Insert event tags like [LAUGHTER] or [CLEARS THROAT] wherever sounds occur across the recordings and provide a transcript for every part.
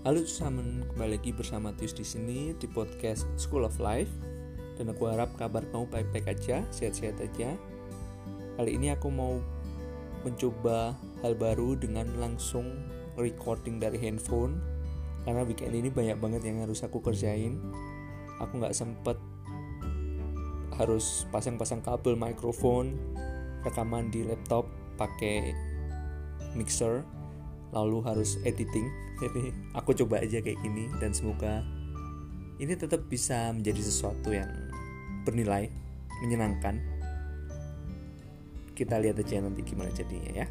Halo Samen, kembali lagi bersama Tius di sini di podcast School of Life dan aku harap kabar kamu baik-baik aja, sehat-sehat aja. Kali ini aku mau mencoba hal baru dengan langsung recording dari handphone karena weekend ini banyak banget yang harus aku kerjain. Aku nggak sempet harus pasang-pasang kabel mikrofon, rekaman di laptop pakai mixer lalu harus editing. Jadi aku coba aja kayak gini dan semoga ini tetap bisa menjadi sesuatu yang bernilai menyenangkan. Kita lihat aja nanti gimana jadinya ya.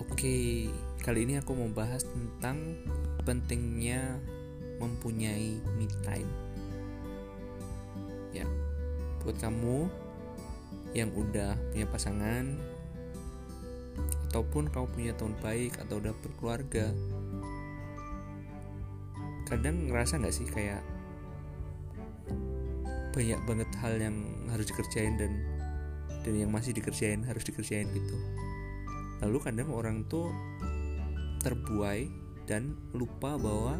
Oke, kali ini aku mau bahas tentang pentingnya mempunyai me time buat kamu yang udah punya pasangan ataupun kamu punya tahun baik atau udah berkeluarga kadang ngerasa nggak sih kayak banyak banget hal yang harus dikerjain dan dan yang masih dikerjain harus dikerjain gitu. Lalu kadang orang tuh terbuai dan lupa bahwa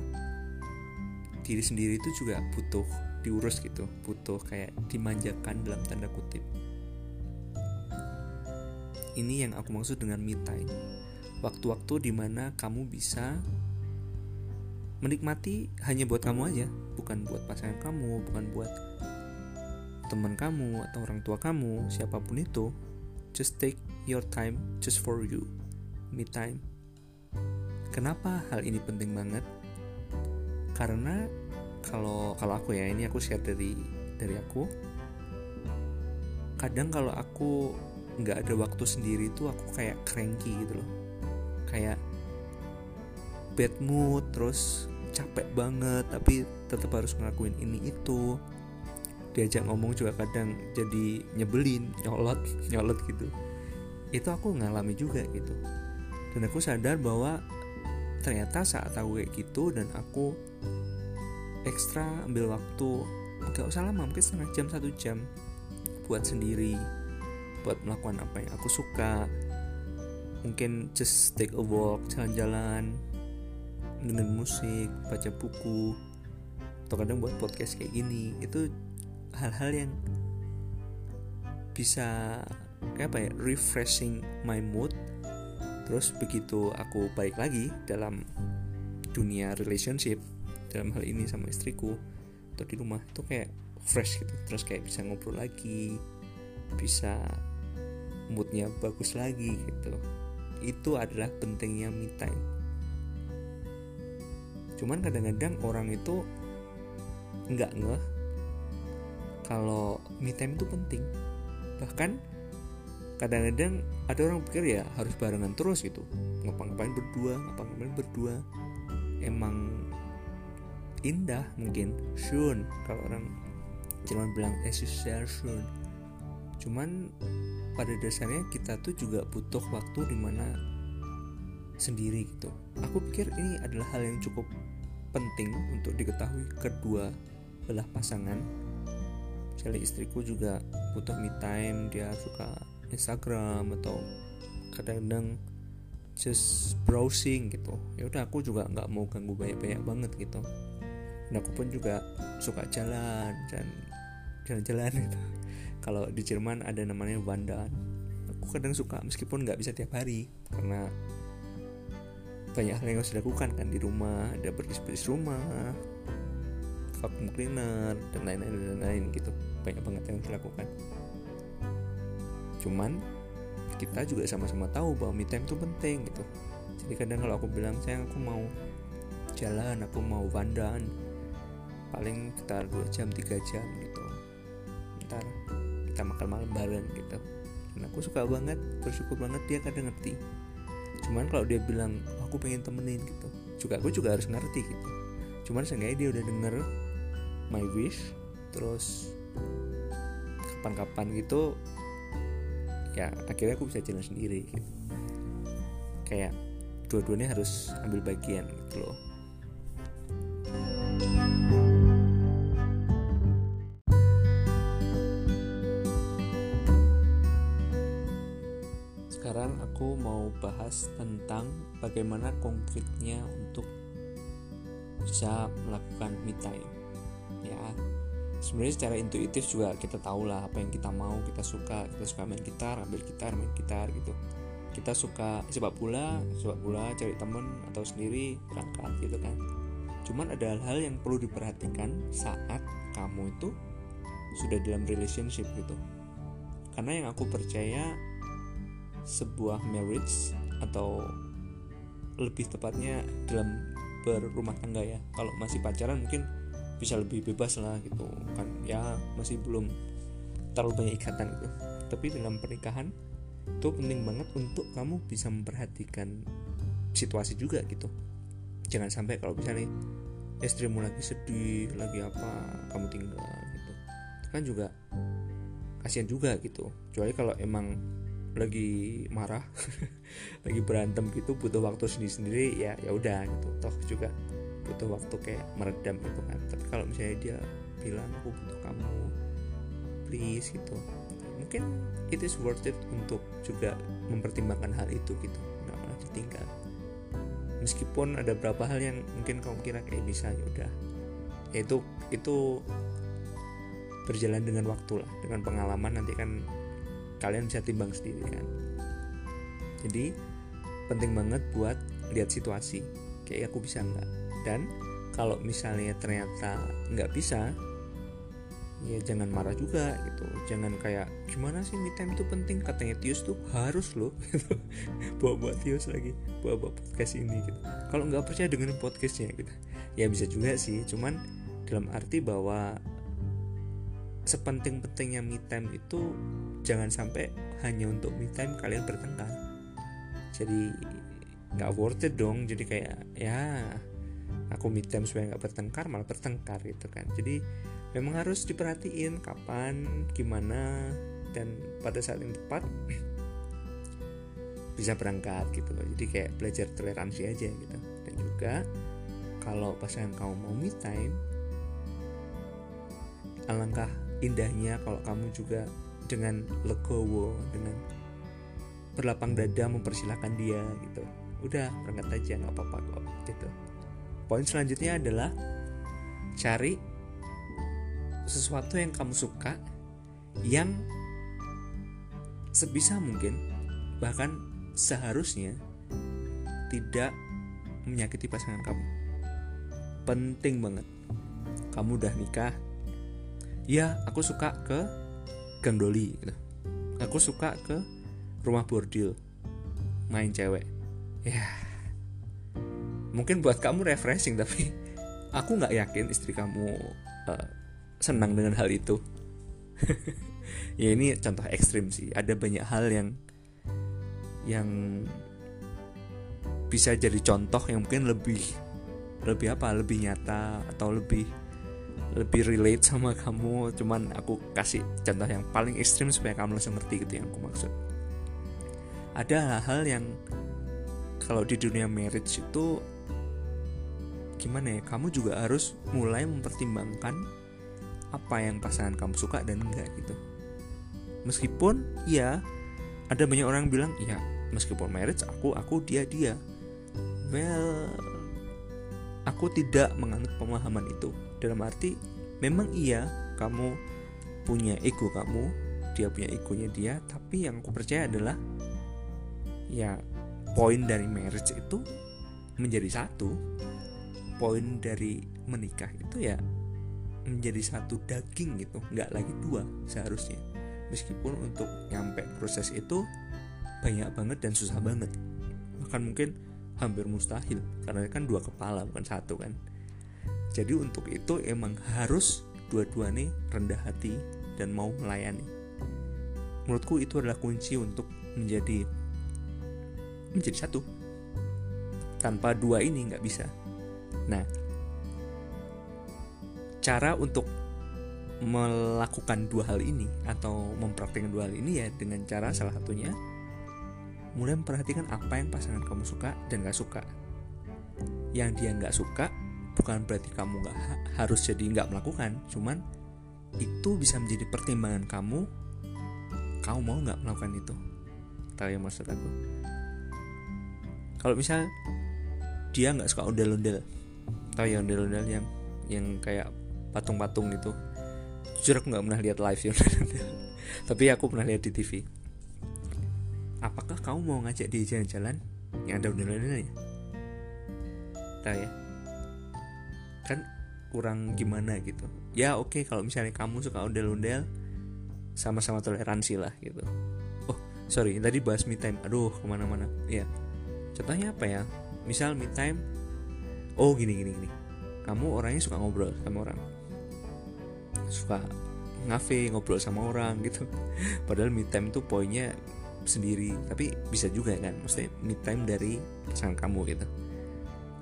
diri sendiri itu juga butuh diurus gitu butuh kayak dimanjakan dalam tanda kutip. Ini yang aku maksud dengan me time. Waktu-waktu di mana kamu bisa menikmati hanya buat kamu aja bukan buat pasangan kamu bukan buat teman kamu atau orang tua kamu siapa pun itu. Just take your time just for you. Me time. Kenapa hal ini penting banget? Karena kalau kalau aku ya ini aku share dari dari aku. Kadang kalau aku nggak ada waktu sendiri tuh aku kayak cranky gitu loh. Kayak bad mood terus capek banget tapi tetap harus ngelakuin ini itu. Diajak ngomong juga kadang jadi nyebelin nyolot [LAUGHS] nyolot gitu. Itu aku ngalami juga gitu. Dan aku sadar bahwa ternyata saat aku kayak gitu dan aku ekstra ambil waktu. Gak usah lama mungkin setengah jam satu jam buat sendiri buat melakukan apa yang aku suka. Mungkin just take a walk jalan-jalan dengan musik baca buku atau kadang buat podcast kayak gini. Itu hal-hal yang bisa kayak apa ya refreshing my mood. Terus begitu aku balik lagi dalam dunia relationship dalam hal ini sama istriku atau di rumah itu kayak fresh gitu. Terus kayak bisa ngobrol lagi bisa moodnya bagus lagi gitu. Itu adalah pentingnya me time. Cuman kadang-kadang orang itu nggak ngeh kalau me time itu penting. Bahkan kadang-kadang ada orang pikir ya harus barengan terus gitu. Ngapa-ngapain berdua ngapa-ngapain berdua? Emang indah mungkin soon. Kalau orang Jerman bilang es soon. Cuman pada dasarnya kita tuh juga butuh waktu di mana sendiri gitu. Aku pikir ini adalah hal yang cukup penting untuk diketahui kedua belah pasangan. Misalnya istriku juga butuh me time dia suka Instagram atau kadang-kadang just browsing gitu. Ya udah aku juga nggak mau ganggu banyak-banyak banget gitu dan aku pun juga suka jalan dan jalan-jalan gitu [LAUGHS] kalau di Jerman ada namanya Wandaan aku kadang suka meskipun nggak bisa tiap hari karena banyak hal yang harus dilakukan kan di rumah. Ada bersih-bersih rumah vacuum cleaner dan lain-lain dan lain gitu. Banyak banget yang harus dilakukan. Cuman kita juga sama-sama tahu bahwa me time itu penting gitu. Jadi kadang kalau aku bilang sayang aku mau jalan aku mau wandaan paling sekitar 2 jam 3 jam gitu. Ntar kita makan malam bareng gitu. Dan aku suka banget bersyukur banget dia kadang ngerti. Cuman kalau dia bilang oh, aku pengen temenin gitu. Juga aku juga harus ngerti gitu. Cuman seenggaknya dia udah denger my wish terus kapan-kapan gitu ya akhirnya aku bisa jalan sendiri gitu. Kayak dua-duanya harus ambil bagian gitu loh aku mau bahas tentang bagaimana konkretnya untuk bisa melakukan me time ya. Sebenarnya secara intuitif juga kita tahu lah apa yang kita mau kita suka. Kita suka main gitar ambil gitar main gitar gitu. Kita suka sepak bola sepak bola cari temen atau sendiri berangkat gitu kan. Cuman ada hal-hal yang perlu diperhatikan saat kamu itu sudah dalam relationship gitu. Karena yang aku percaya sebuah marriage atau lebih tepatnya dalam berumah tangga ya. Kalau masih pacaran mungkin bisa lebih bebas lah gitu kan. Ya masih belum terlalu banyak ikatan gitu. Tapi dalam pernikahan itu penting banget untuk kamu bisa memperhatikan situasi juga gitu. Jangan sampai kalau misalnya istrimu lagi sedih lagi apa kamu tinggal gitu. Kan juga kasihan juga gitu. Kecuali kalau emang lagi marah [LAUGHS] lagi berantem gitu butuh waktu sendiri-sendiri ya ya udah gitu. Toh juga butuh waktu kayak meredam gitu kan. Tapi kalau misalnya dia bilang aku butuh kamu please gitu. Mungkin it is worth it untuk juga mempertimbangkan hal itu gitu. Nggak malah ditinggal. Meskipun ada beberapa hal yang mungkin kamu kira kayak bisa ya udah. Ya itu itu berjalan dengan waktu lah. Dengan pengalaman nanti kan kalian bisa timbang sendiri kan? Jadi penting banget buat lihat situasi. Kayak aku bisa nggak? Dan kalau misalnya ternyata nggak bisa ya jangan marah juga gitu. Jangan kayak gimana sih me time itu penting? Katanya Tius tuh harus loh [LAUGHS] gitu. Bawa buat Tius lagi bawa buat podcast ini gitu. Kalau nggak percaya dengan podcastnya gitu. Ya bisa juga sih cuman dalam arti bahwa sepenting-pentingnya me time itu jangan sampai hanya untuk me time kalian bertengkar. Jadi nggak worth it dong. Jadi kayak ya aku me time supaya nggak bertengkar malah bertengkar gitu kan. Jadi memang harus diperhatiin kapan gimana dan pada saat yang tepat [CLEARS THROAT] bisa berangkat gitu loh. Jadi kayak belajar toleransi aja gitu. Dan juga kalau pasangan kamu mau me time alangkah indahnya kalau kamu juga dengan legowo dengan berlapang dada mempersilahkan dia gitu. Udah berangkat aja nggak apa-apa kok gitu. Poin selanjutnya adalah cari sesuatu yang kamu suka yang sebisa mungkin bahkan seharusnya tidak menyakiti pasangan kamu. Penting banget. Kamu udah nikah. Ya aku suka ke gang gitu. aku suka ke rumah bordil main cewek. Ya mungkin buat kamu refreshing tapi aku nggak yakin istri kamu uh, senang dengan hal itu. [LAUGHS] Ya ini contoh ekstrim sih. Ada banyak hal yang yang bisa jadi contoh yang mungkin lebih lebih apa lebih nyata atau lebih lebih relate sama kamu cuman aku kasih contoh yang paling ekstrim supaya kamu langsung ngerti gitu yang aku maksud. Ada hal-hal yang kalau di dunia marriage itu gimana ya kamu juga harus mulai mempertimbangkan apa yang pasangan kamu suka dan enggak gitu. Meskipun ya ada banyak orang bilang ya meskipun marriage aku aku dia dia. Well aku tidak menganut pemahaman itu dalam arti memang iya kamu punya ego kamu dia punya egonya dia tapi yang aku percaya adalah ya poin dari marriage itu menjadi satu. Poin dari menikah itu ya menjadi satu daging gitu nggak lagi dua seharusnya. Meskipun untuk nyampe proses itu banyak banget dan susah banget. Bahkan mungkin hampir mustahil karena kan dua kepala bukan satu kan jadi untuk itu emang harus dua-duanya rendah hati dan mau melayani. Menurutku itu adalah kunci untuk menjadi menjadi satu. Tanpa dua ini nggak bisa. Nah, cara untuk melakukan dua hal ini atau mempraktikkan dua hal ini ya dengan cara salah satunya mulai memperhatikan apa yang pasangan kamu suka dan gak suka. Yang dia nggak suka bukan berarti kamu nggak ha harus jadi nggak melakukan cuman itu bisa menjadi pertimbangan kamu kamu mau nggak melakukan itu. Tahu yang maksud aku? Kalau misal dia nggak suka ondel-ondel tahu ya ondel-ondel yang yang kayak patung-patung itu? Jujur aku nggak pernah lihat live ya ondel-ondel [LAUGHS] tapi aku pernah lihat di TV apakah kamu mau ngajak dia jalan-jalan yang ada ondel-ondelnya? Tahu ya kan kurang gimana gitu. Ya oke okay, kalau misalnya kamu suka ondel-ondel sama-sama toleransi lah gitu. Oh sorry tadi bahas me time. Aduh ke mana-mana. Ya contohnya apa ya? Misal me time oh gini gini gini. Kamu orangnya suka ngobrol sama orang. Suka ngafe ngobrol sama orang gitu. [LAUGHS] Padahal me time tuh poinnya sendiri. Tapi bisa juga kan maksudnya me time dari pasangan kamu gitu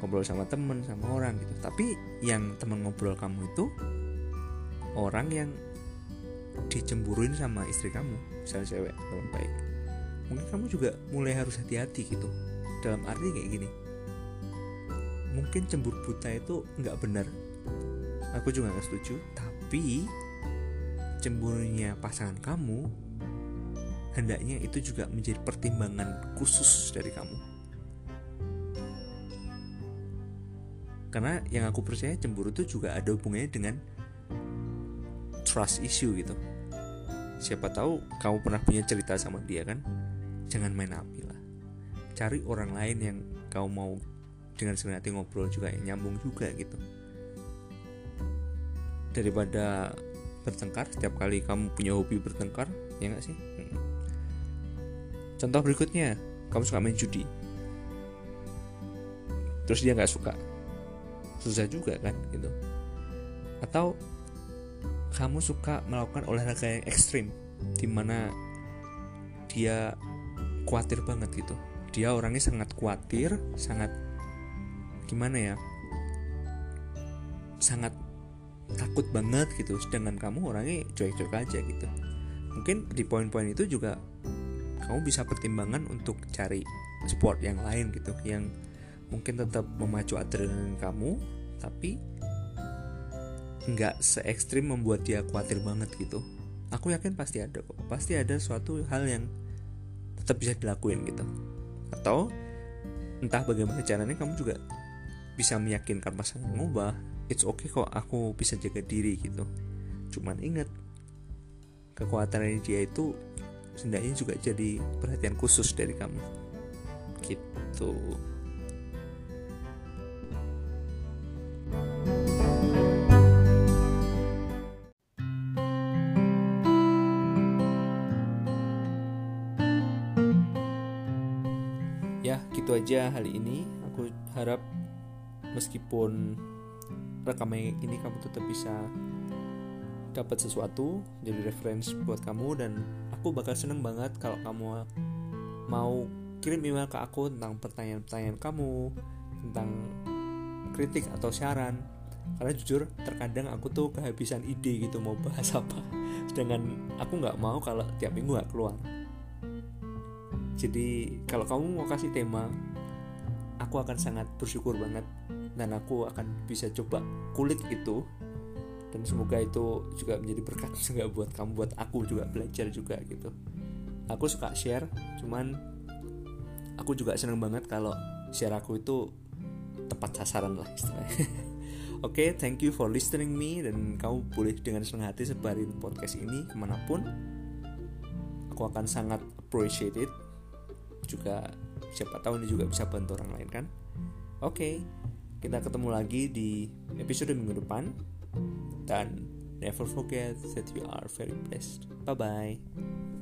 ngobrol sama temen sama orang gitu. Tapi yang temen ngobrol kamu itu orang yang dicemburuin sama istri kamu misalnya cewek teman baik. Mungkin kamu juga mulai harus hati-hati gitu. Dalam arti kayak gini mungkin cemburu buta itu nggak benar. Aku juga nggak setuju tapi cemburunya pasangan kamu hendaknya itu juga menjadi pertimbangan khusus dari kamu karena yang aku percaya cemburu itu juga ada hubungannya dengan trust issue gitu. Siapa tahu kamu pernah punya cerita sama dia kan? Jangan main api lah. Cari orang lain yang kau mau dengan senang hati ngobrol juga yang nyambung juga gitu. Daripada bertengkar setiap kali kamu punya hobi bertengkar ya nggak sih? Hmm. contoh berikutnya kamu suka main judi. Terus dia nggak suka susah juga kan gitu. Atau kamu suka melakukan olahraga yang ekstrim di mana dia khawatir banget gitu. Dia orangnya sangat khawatir sangat gimana ya sangat takut banget gitu. Sedangkan kamu orangnya cuek-cuek aja gitu. Mungkin di poin-poin itu juga kamu bisa pertimbangan untuk cari sport yang lain gitu yang mungkin tetap memacu adrenalin kamu tapi nggak se ekstrim membuat dia khawatir banget gitu. Aku yakin pasti ada kok. Pasti ada suatu hal yang tetap bisa dilakuin gitu. Atau entah bagaimana caranya kamu juga bisa meyakinkan pasangan ngubah it's okay kok aku bisa jaga diri gitu. Cuman ingat kekuatan dia itu sendiri juga jadi perhatian khusus dari kamu. Gitu gitu aja hari ini. Aku harap meskipun rekaman ini kamu tetap bisa dapat sesuatu jadi reference buat kamu dan aku bakal seneng banget kalau kamu mau kirim email ke aku tentang pertanyaan-pertanyaan kamu tentang kritik atau saran. Karena jujur terkadang aku tuh kehabisan ide gitu mau bahas [LAUGHS] apa. Sedangkan aku nggak mau kalau tiap minggu nggak keluar jadi kalau kamu mau kasih tema aku akan sangat bersyukur banget dan aku akan bisa coba kulit itu. Dan semoga itu juga menjadi berkat [LAUGHS] juga buat kamu buat aku juga belajar juga gitu. Aku suka share cuman aku juga seneng banget kalau share aku itu tepat sasaran lah istilahnya. [LAUGHS] Oke, okay, thank you for listening me dan kamu boleh dengan senang hati sebarin podcast ini ke mana pun. Aku akan sangat appreciate it juga siapa tahu ini juga bisa bantu orang lain kan? Oke okay, kita ketemu lagi di episode minggu depan. Dan never forget that you are very blessed. Bye bye